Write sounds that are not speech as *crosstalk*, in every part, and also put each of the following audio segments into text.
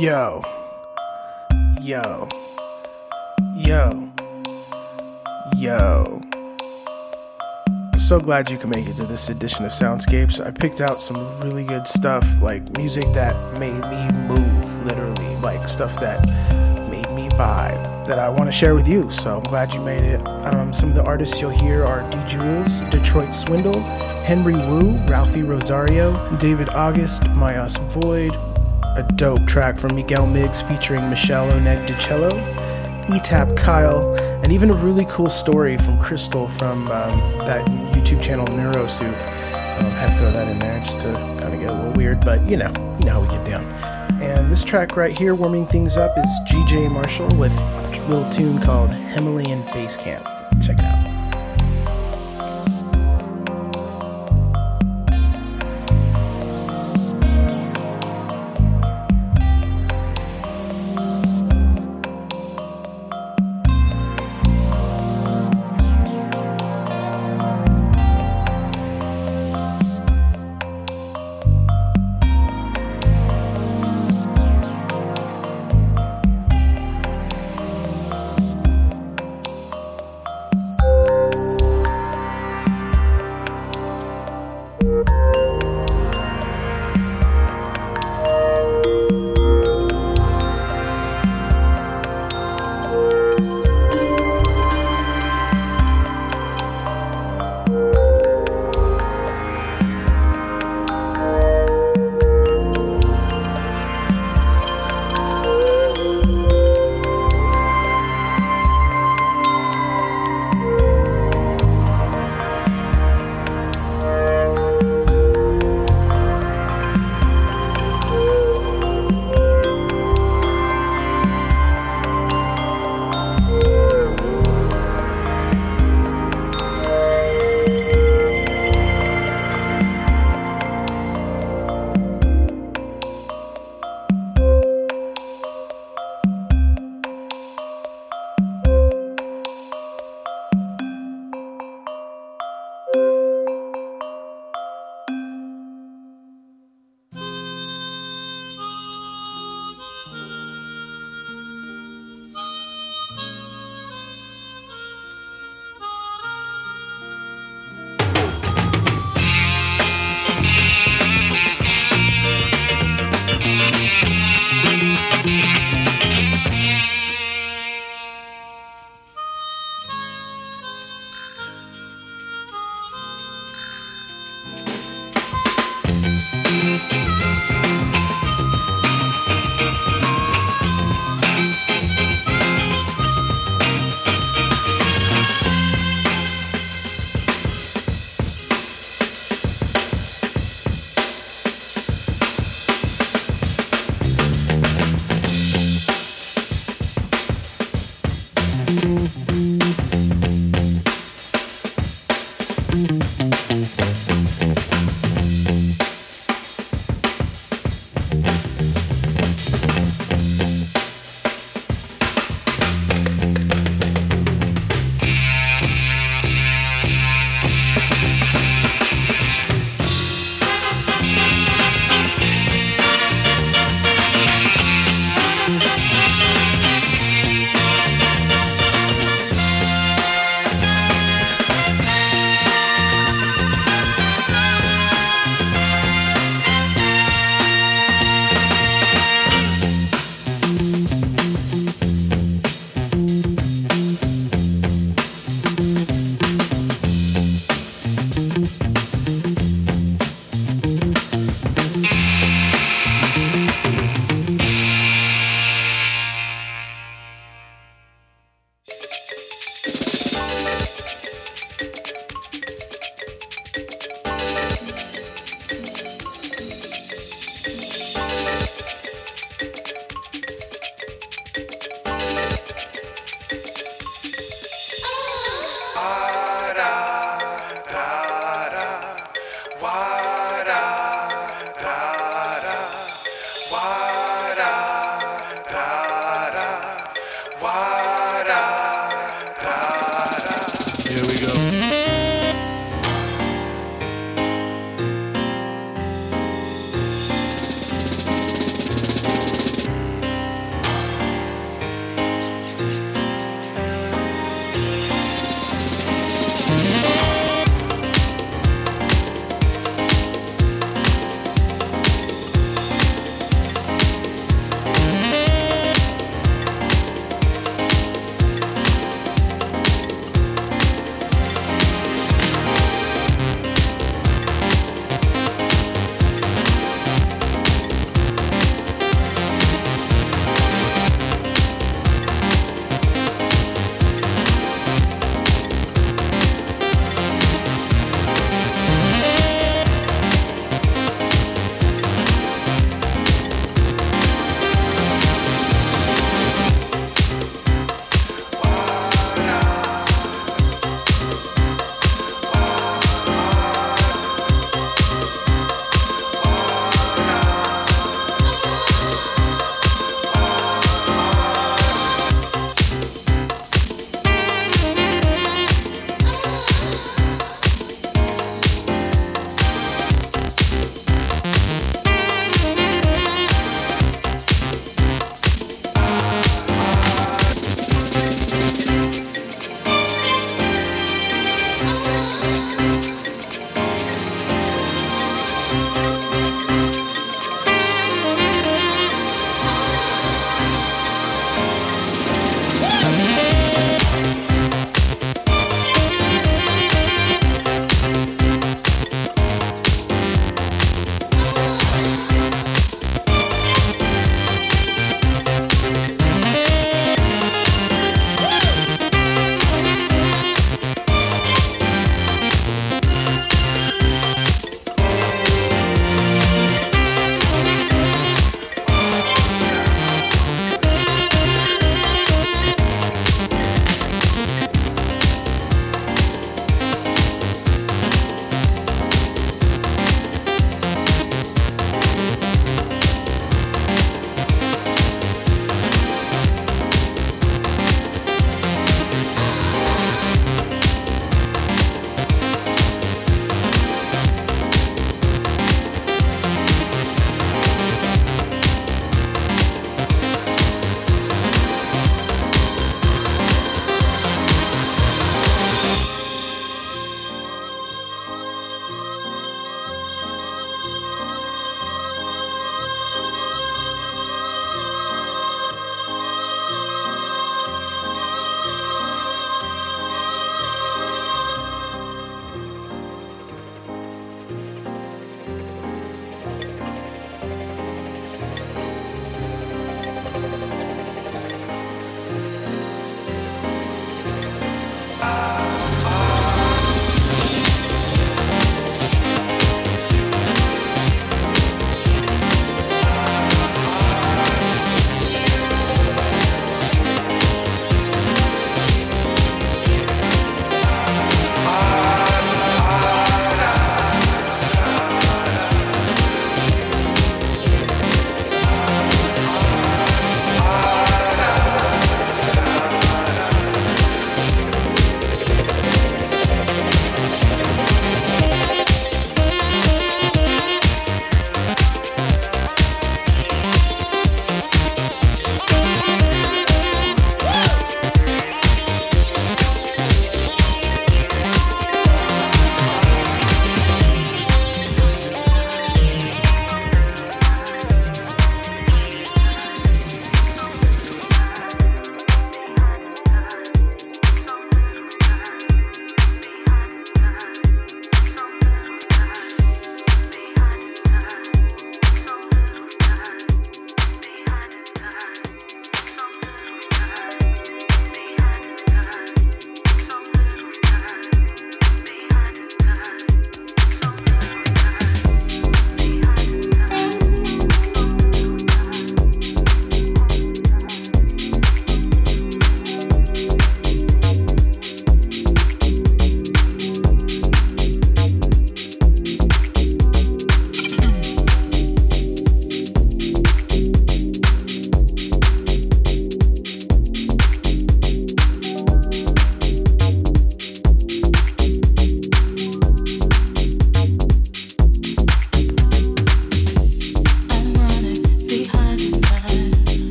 Yo. Yo. Yo. Yo. So glad you could make it to this edition of Soundscapes. I picked out some really good stuff, like music that made me move, literally, like stuff that made me vibe that I want to share with you. So I'm glad you made it. Um, some of the artists you'll hear are D'Julz, Detroit Swindle, Henry Wu, Ralphi Rosario, David August, Mias Void, a dope track from Miguel Migs featuring Meshell Ndegeocello, ETAP Kyle, and even a really cool story from Crystal from um, that YouTube channel Neurosoup. Um, had to throw that in there just to kind of get a little weird, but you know, you know how we get down. And this track right here, warming things up, is GJ Marshall with a little tune called Himalayan Base Camp.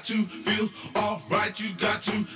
Got to feel alright, you got to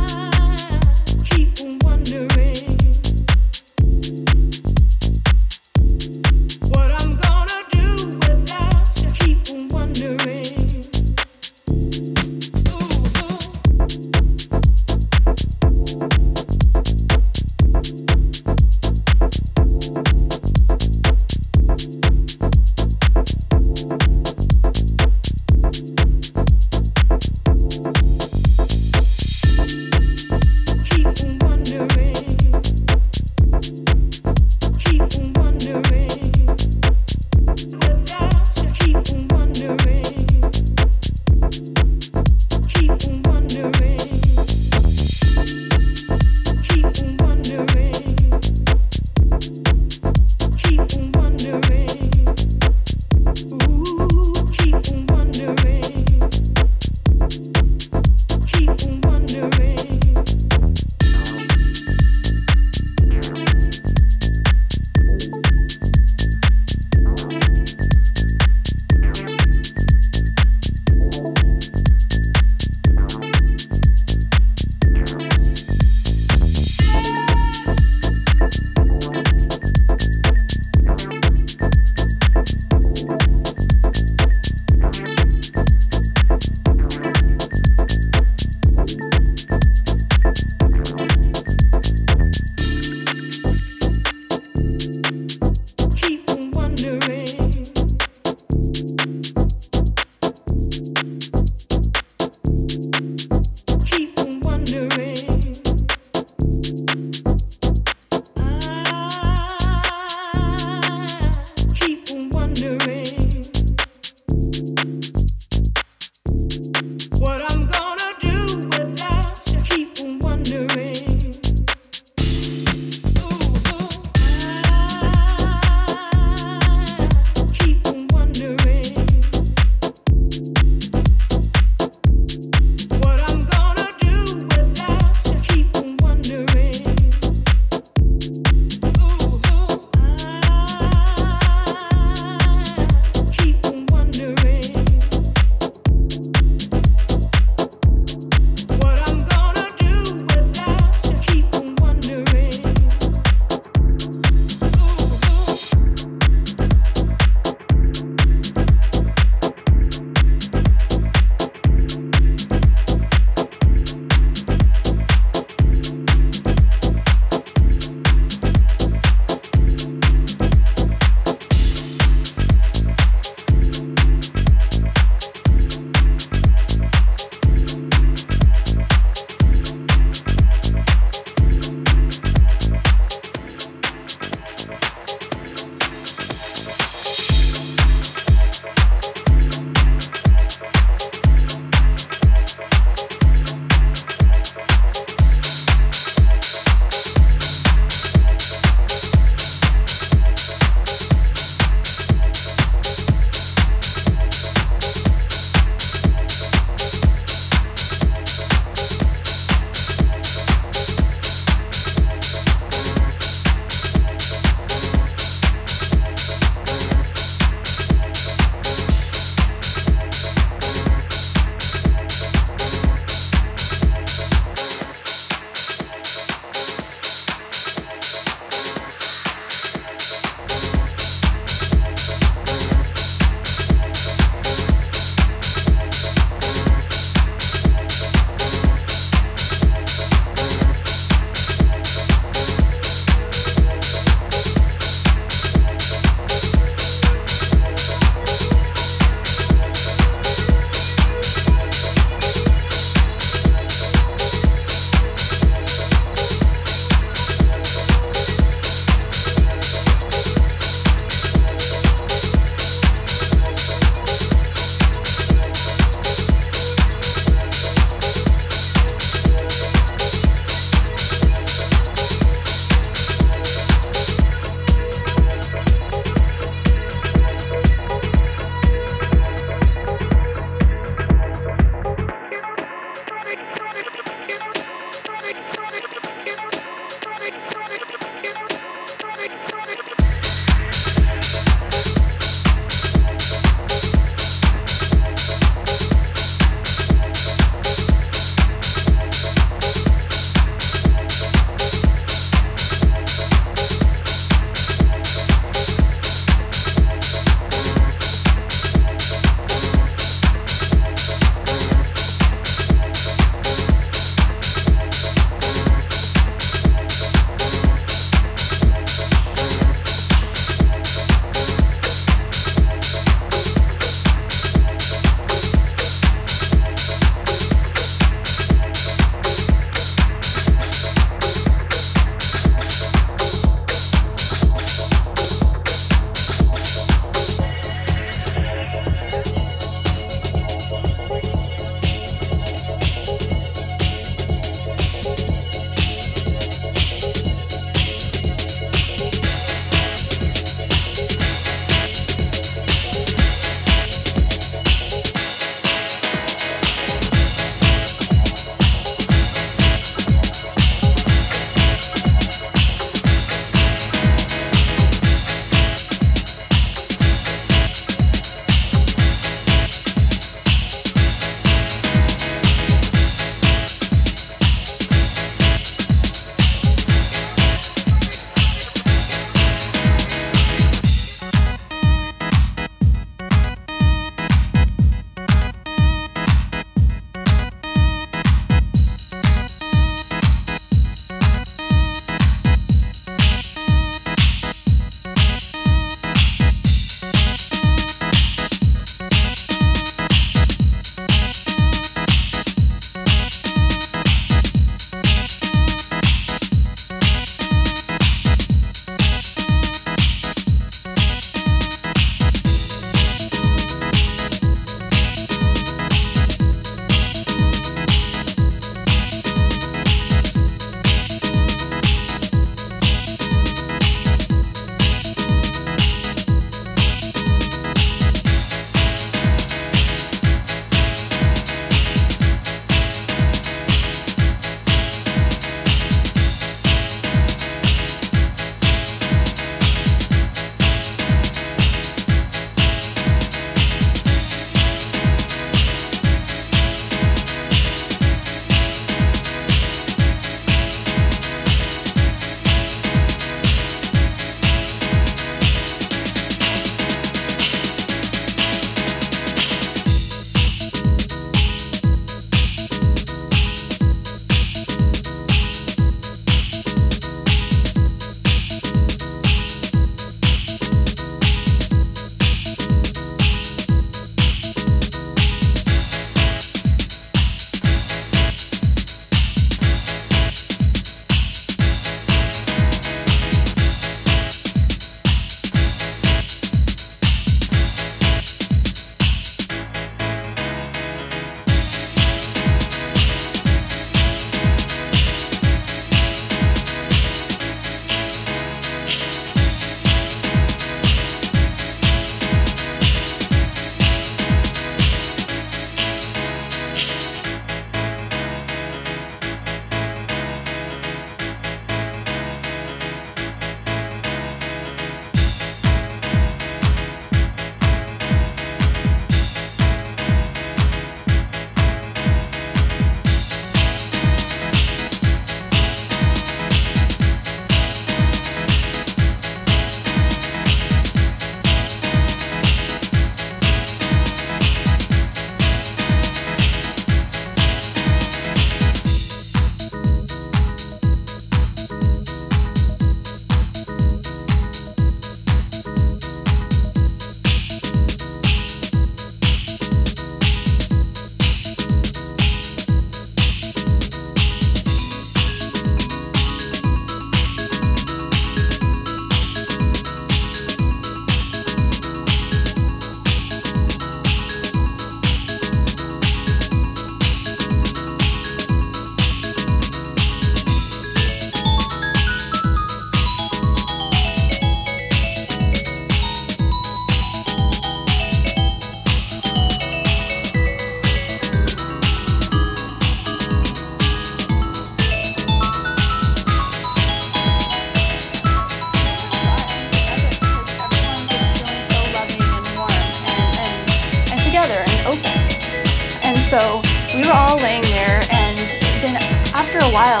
so we were all laying there, and then after a while,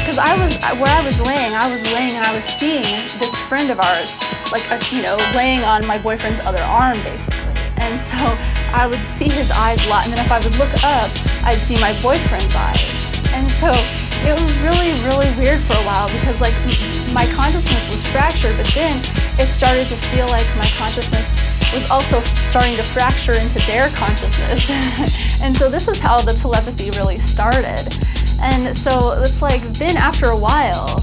because I was where I was laying, I was laying and I was seeing this friend of ours, like a, you know, laying on my boyfriend's other arm, basically. And so I would see his eyes a lot, and then if I would look up, I'd see my boyfriend's eyes. And so it was really, really weird for a while because like my consciousness was fractured, but then it started to feel like my consciousness was also starting to fracture into their consciousness. *laughs* and so this is how the telepathy really started. And so it's like then after a while,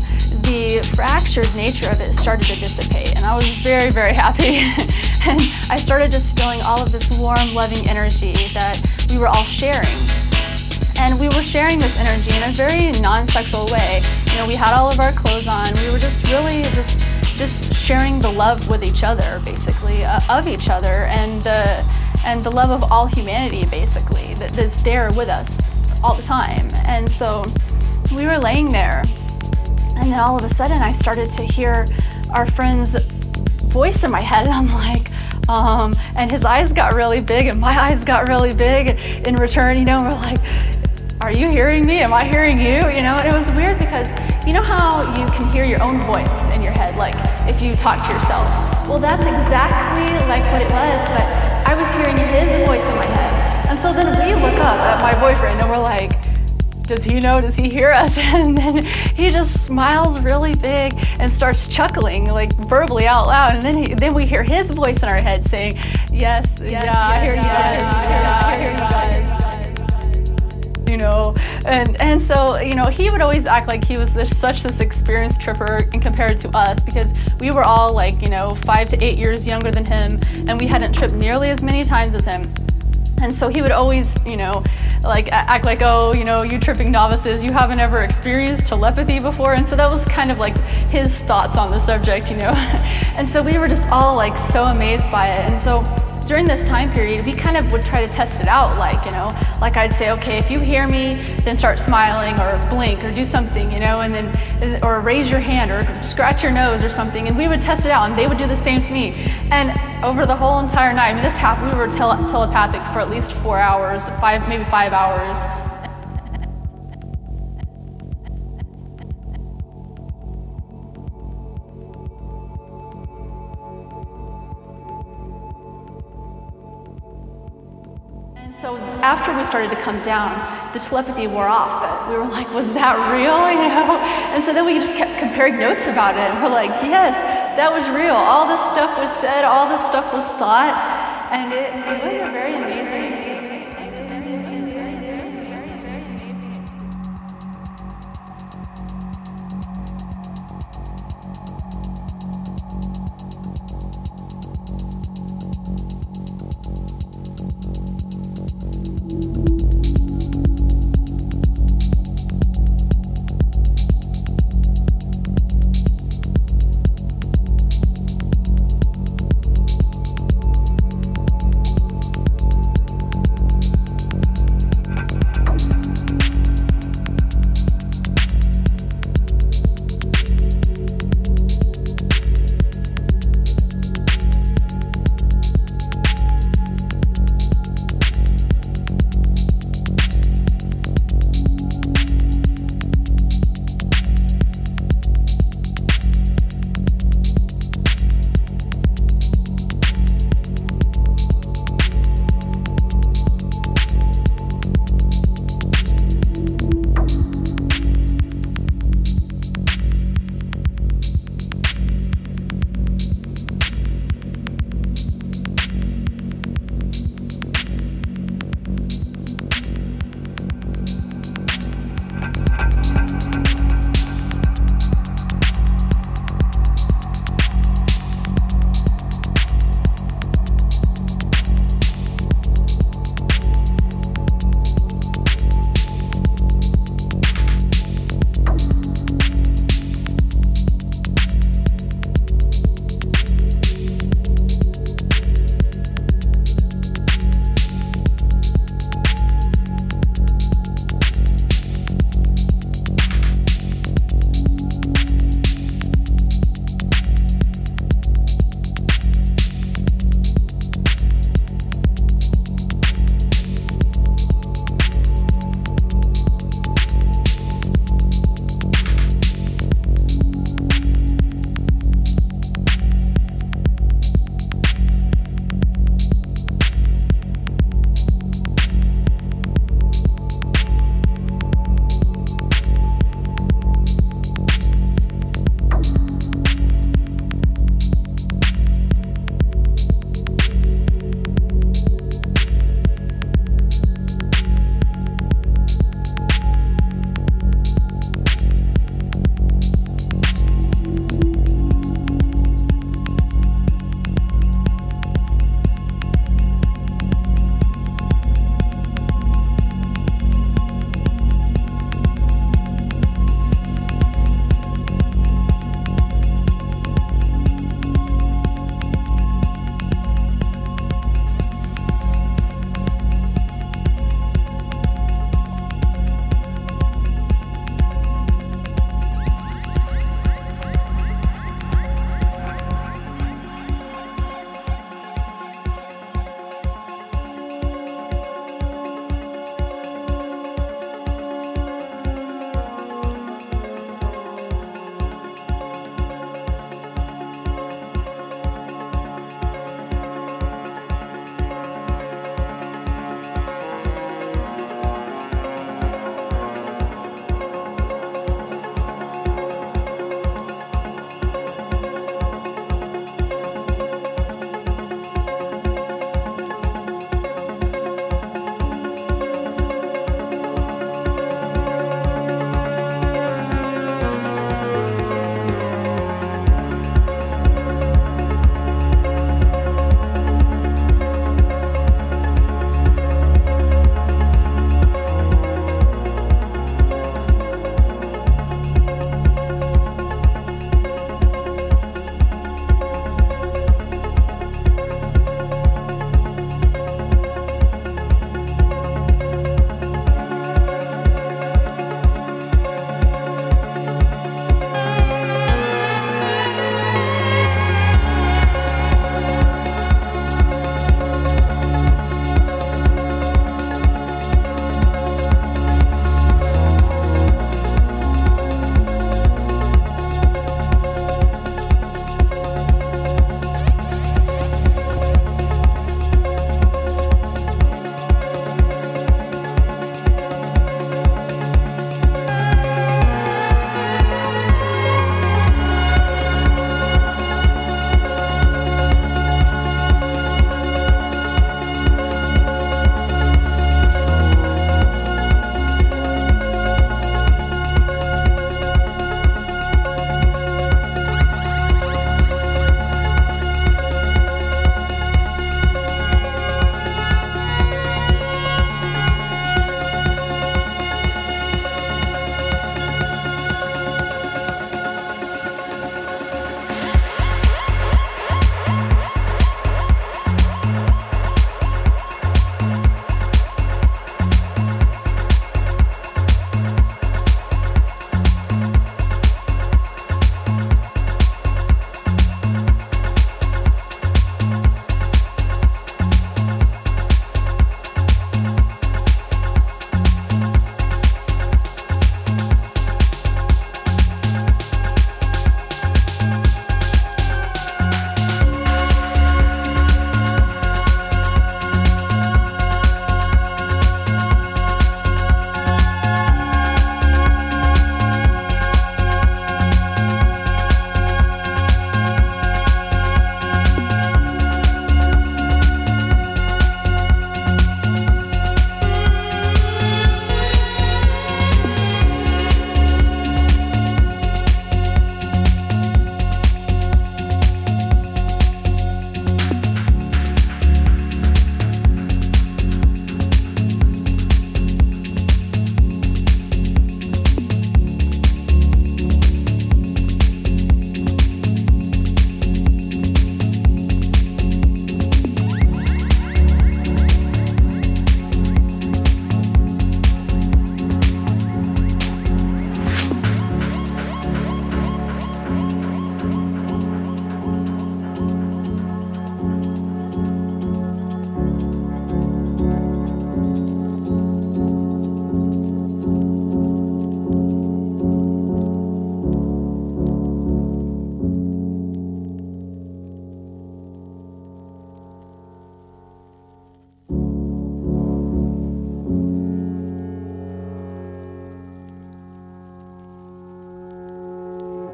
the fractured nature of it started to dissipate. And I was very, very happy. *laughs* and I started just feeling all of this warm, loving energy that we were all sharing. And we were sharing this energy in a very non-sexual way. You know, we had all of our clothes on. We were just really just just sharing the love with each other, basically, uh, of each other, and the and the love of all humanity, basically, that, that's there with us all the time. And so we were laying there, and then all of a sudden, I started to hear our friend's voice in my head, and I'm like. Um, and his eyes got really big, and my eyes got really big in return. You know, we're like, "Are you hearing me? Am I hearing you?" You know, and it was weird because you know how you can hear your own voice in your head, like if you talk to yourself? Well, that's exactly like what it was, but I was hearing his voice in my head. And so then we look up at my boyfriend and we're like, does he know? Does he hear us? *laughs* And then he just smiles really big and starts chuckling, like verbally out loud. And then he, then we hear his voice in our head saying, "Yes, yes yeah, yes, I hear you guys. Yeah, I hear you guys." You know? And and so you know he would always act like he was this, such this experienced tripper in compared to us because we were all like you know five to eight years younger than him and we hadn't tripped nearly as many times as him. And so he would always you know like act like oh you know you tripping novices you haven't ever experienced telepathy before. And so that was kind of like his thoughts on the subject you know? *laughs* And so we were just all like so amazed by it. And so during this time period, we kind of would try to test it out. Like, you know, like I'd say, okay, if you hear me, then start smiling or blink or do something, you know, and then, or raise your hand or scratch your nose or something. And we would test it out and they would do the same to me. And over the whole entire night, I mean, this happened, we were tele- telepathic for at least four hours, five, maybe five hours. After we started to come down, the telepathy wore off, but we were like, was that real? *laughs* You know? And so then we just kept comparing notes about it, and we're like, yes, that was real. All this stuff was said, all this stuff was thought, and it, it was a very amazing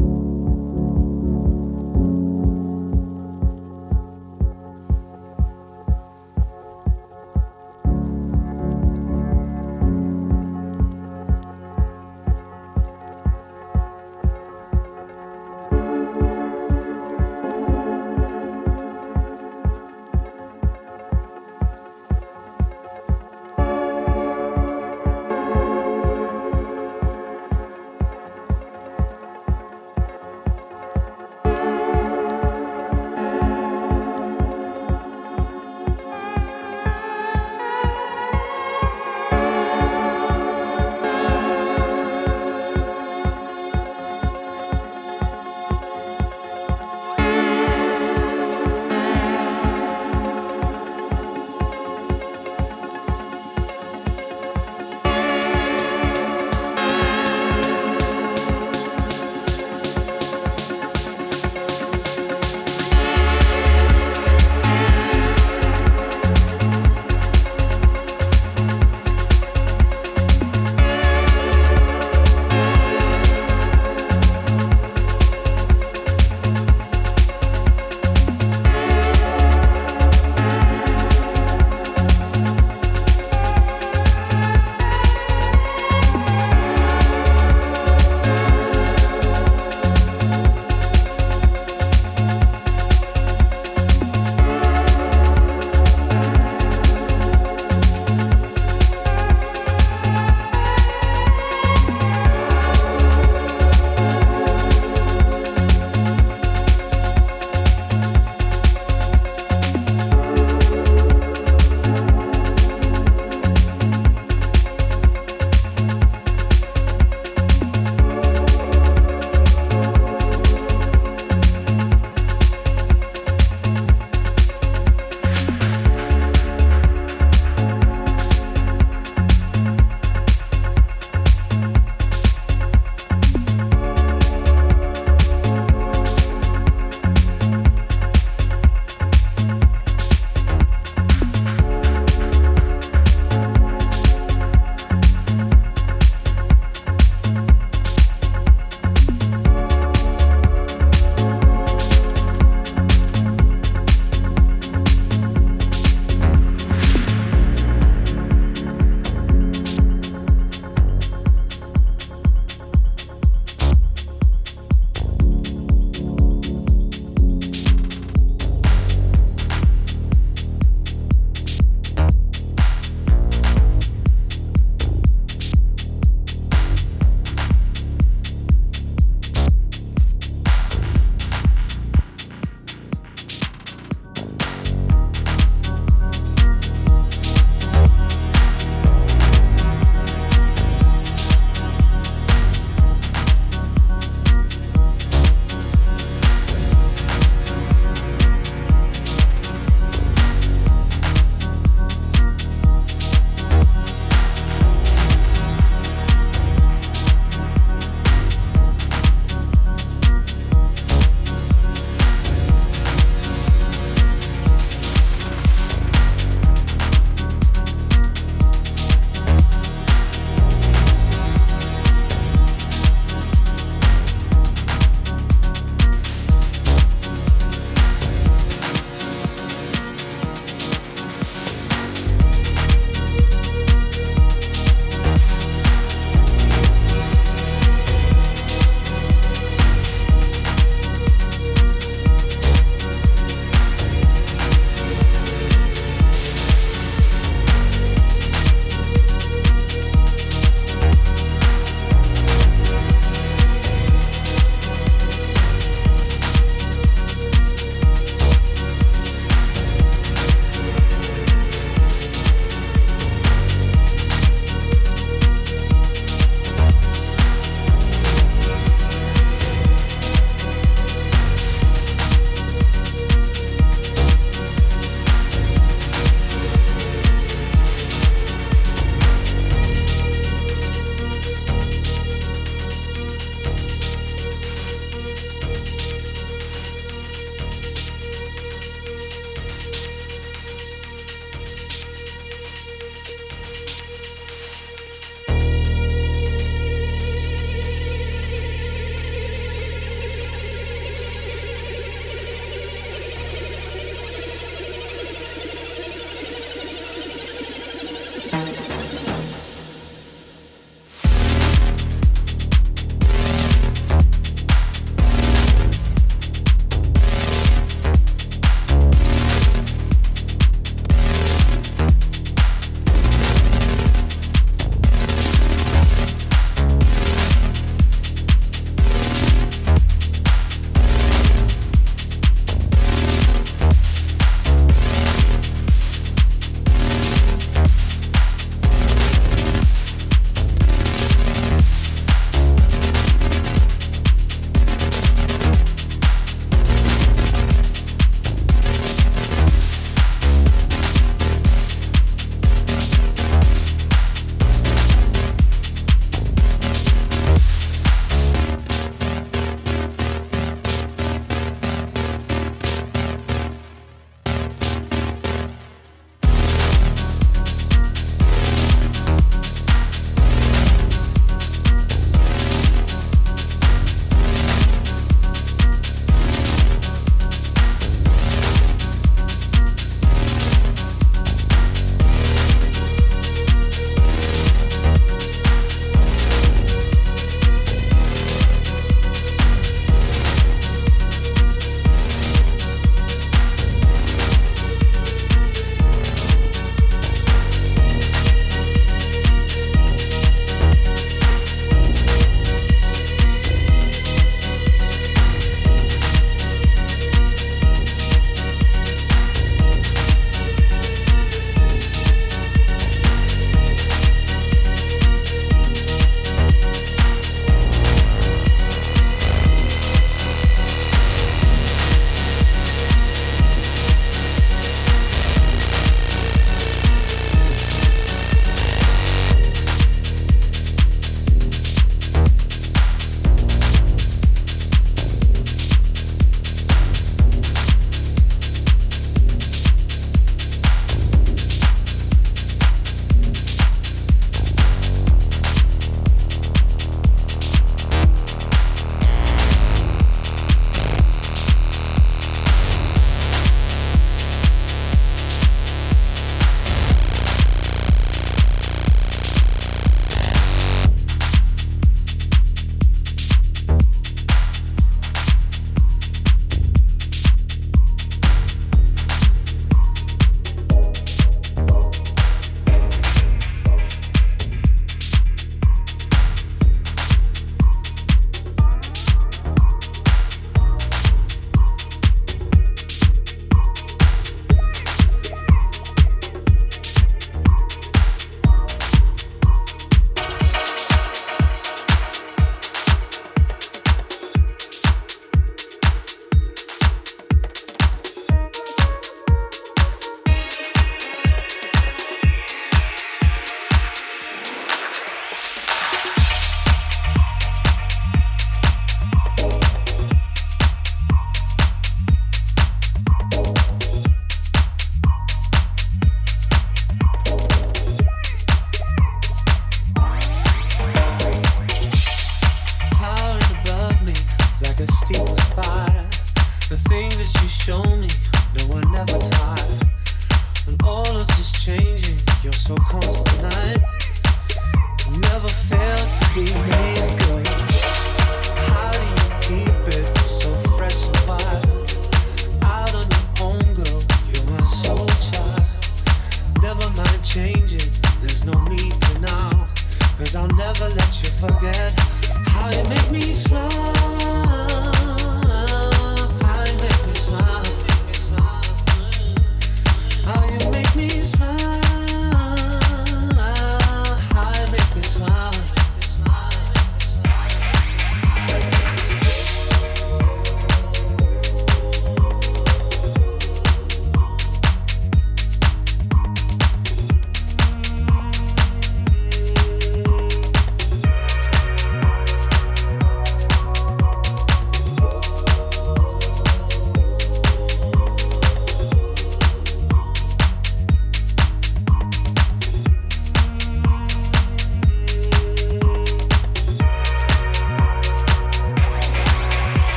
you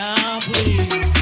down, please.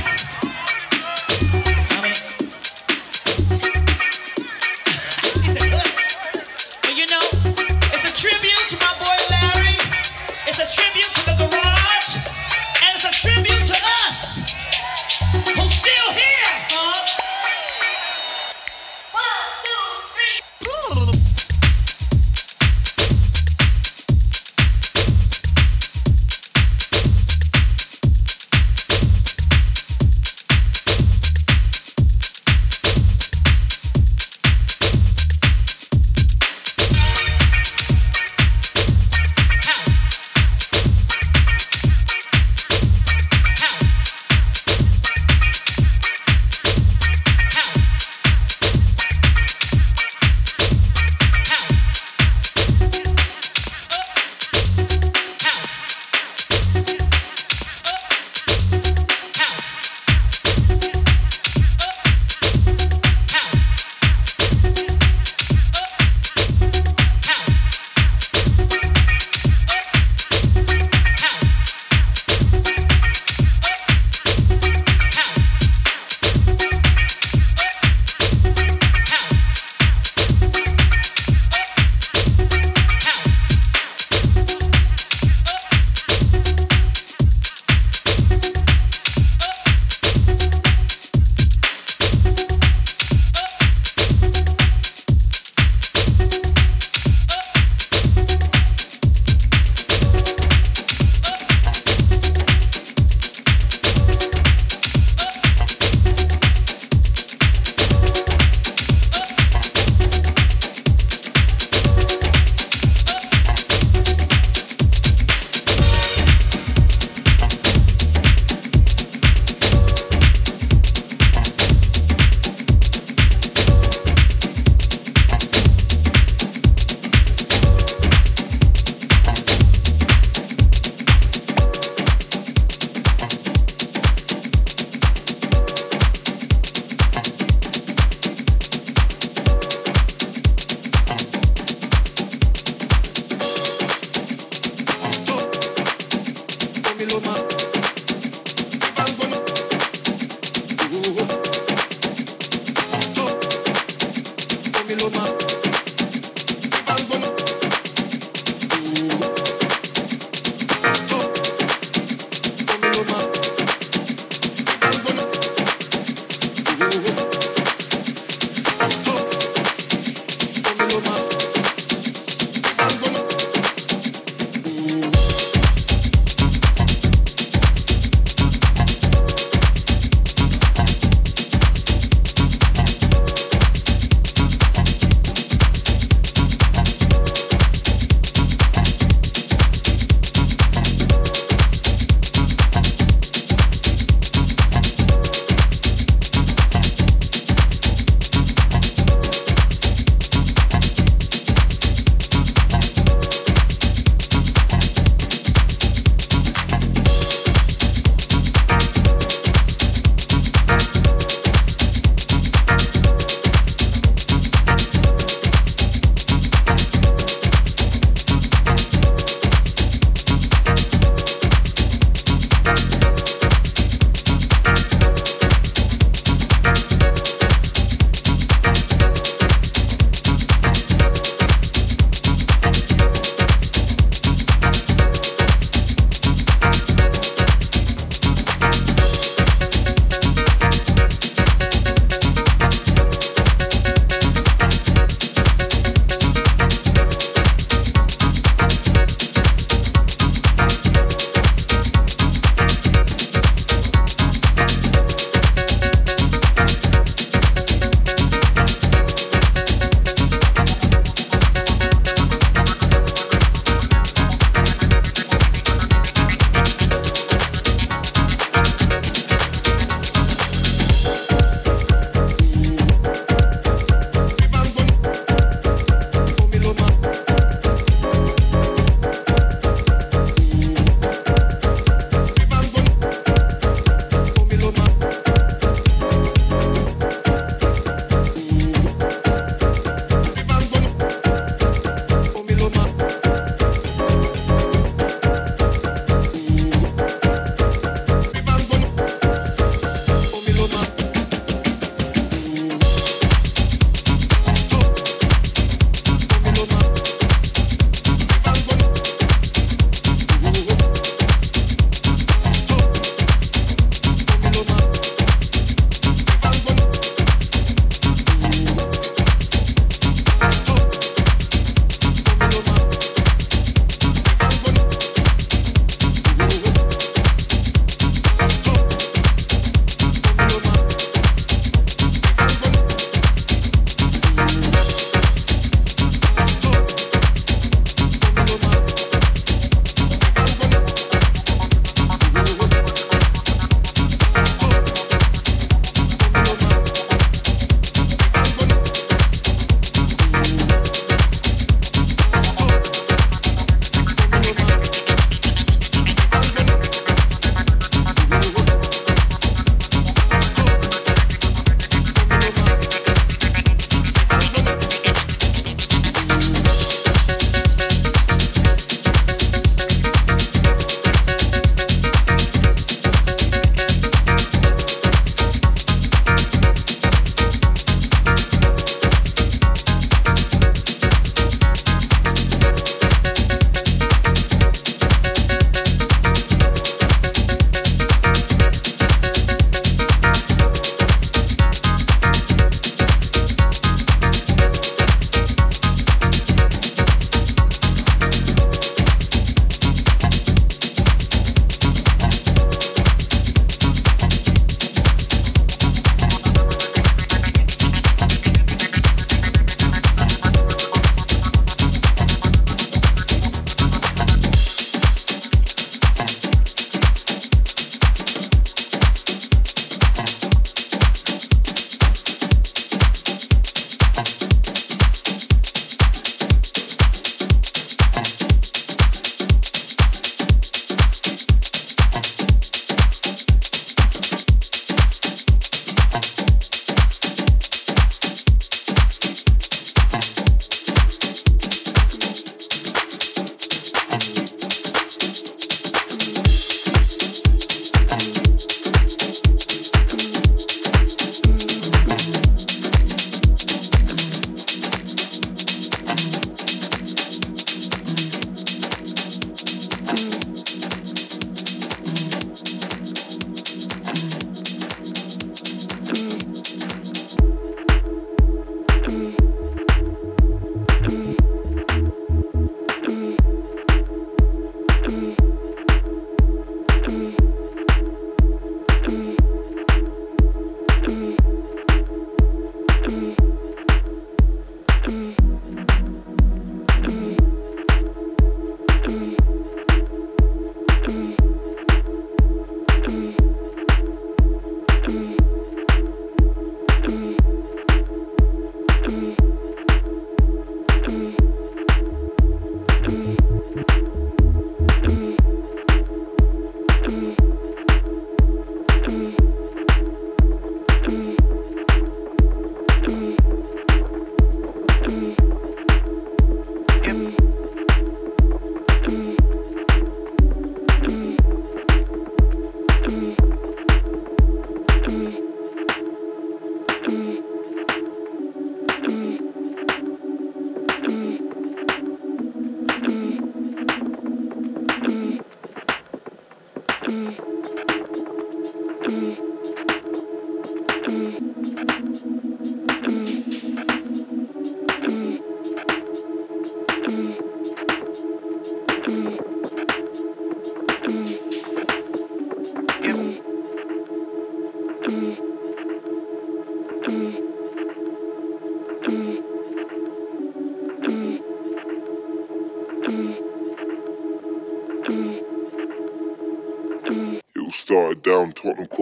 Down Tottenham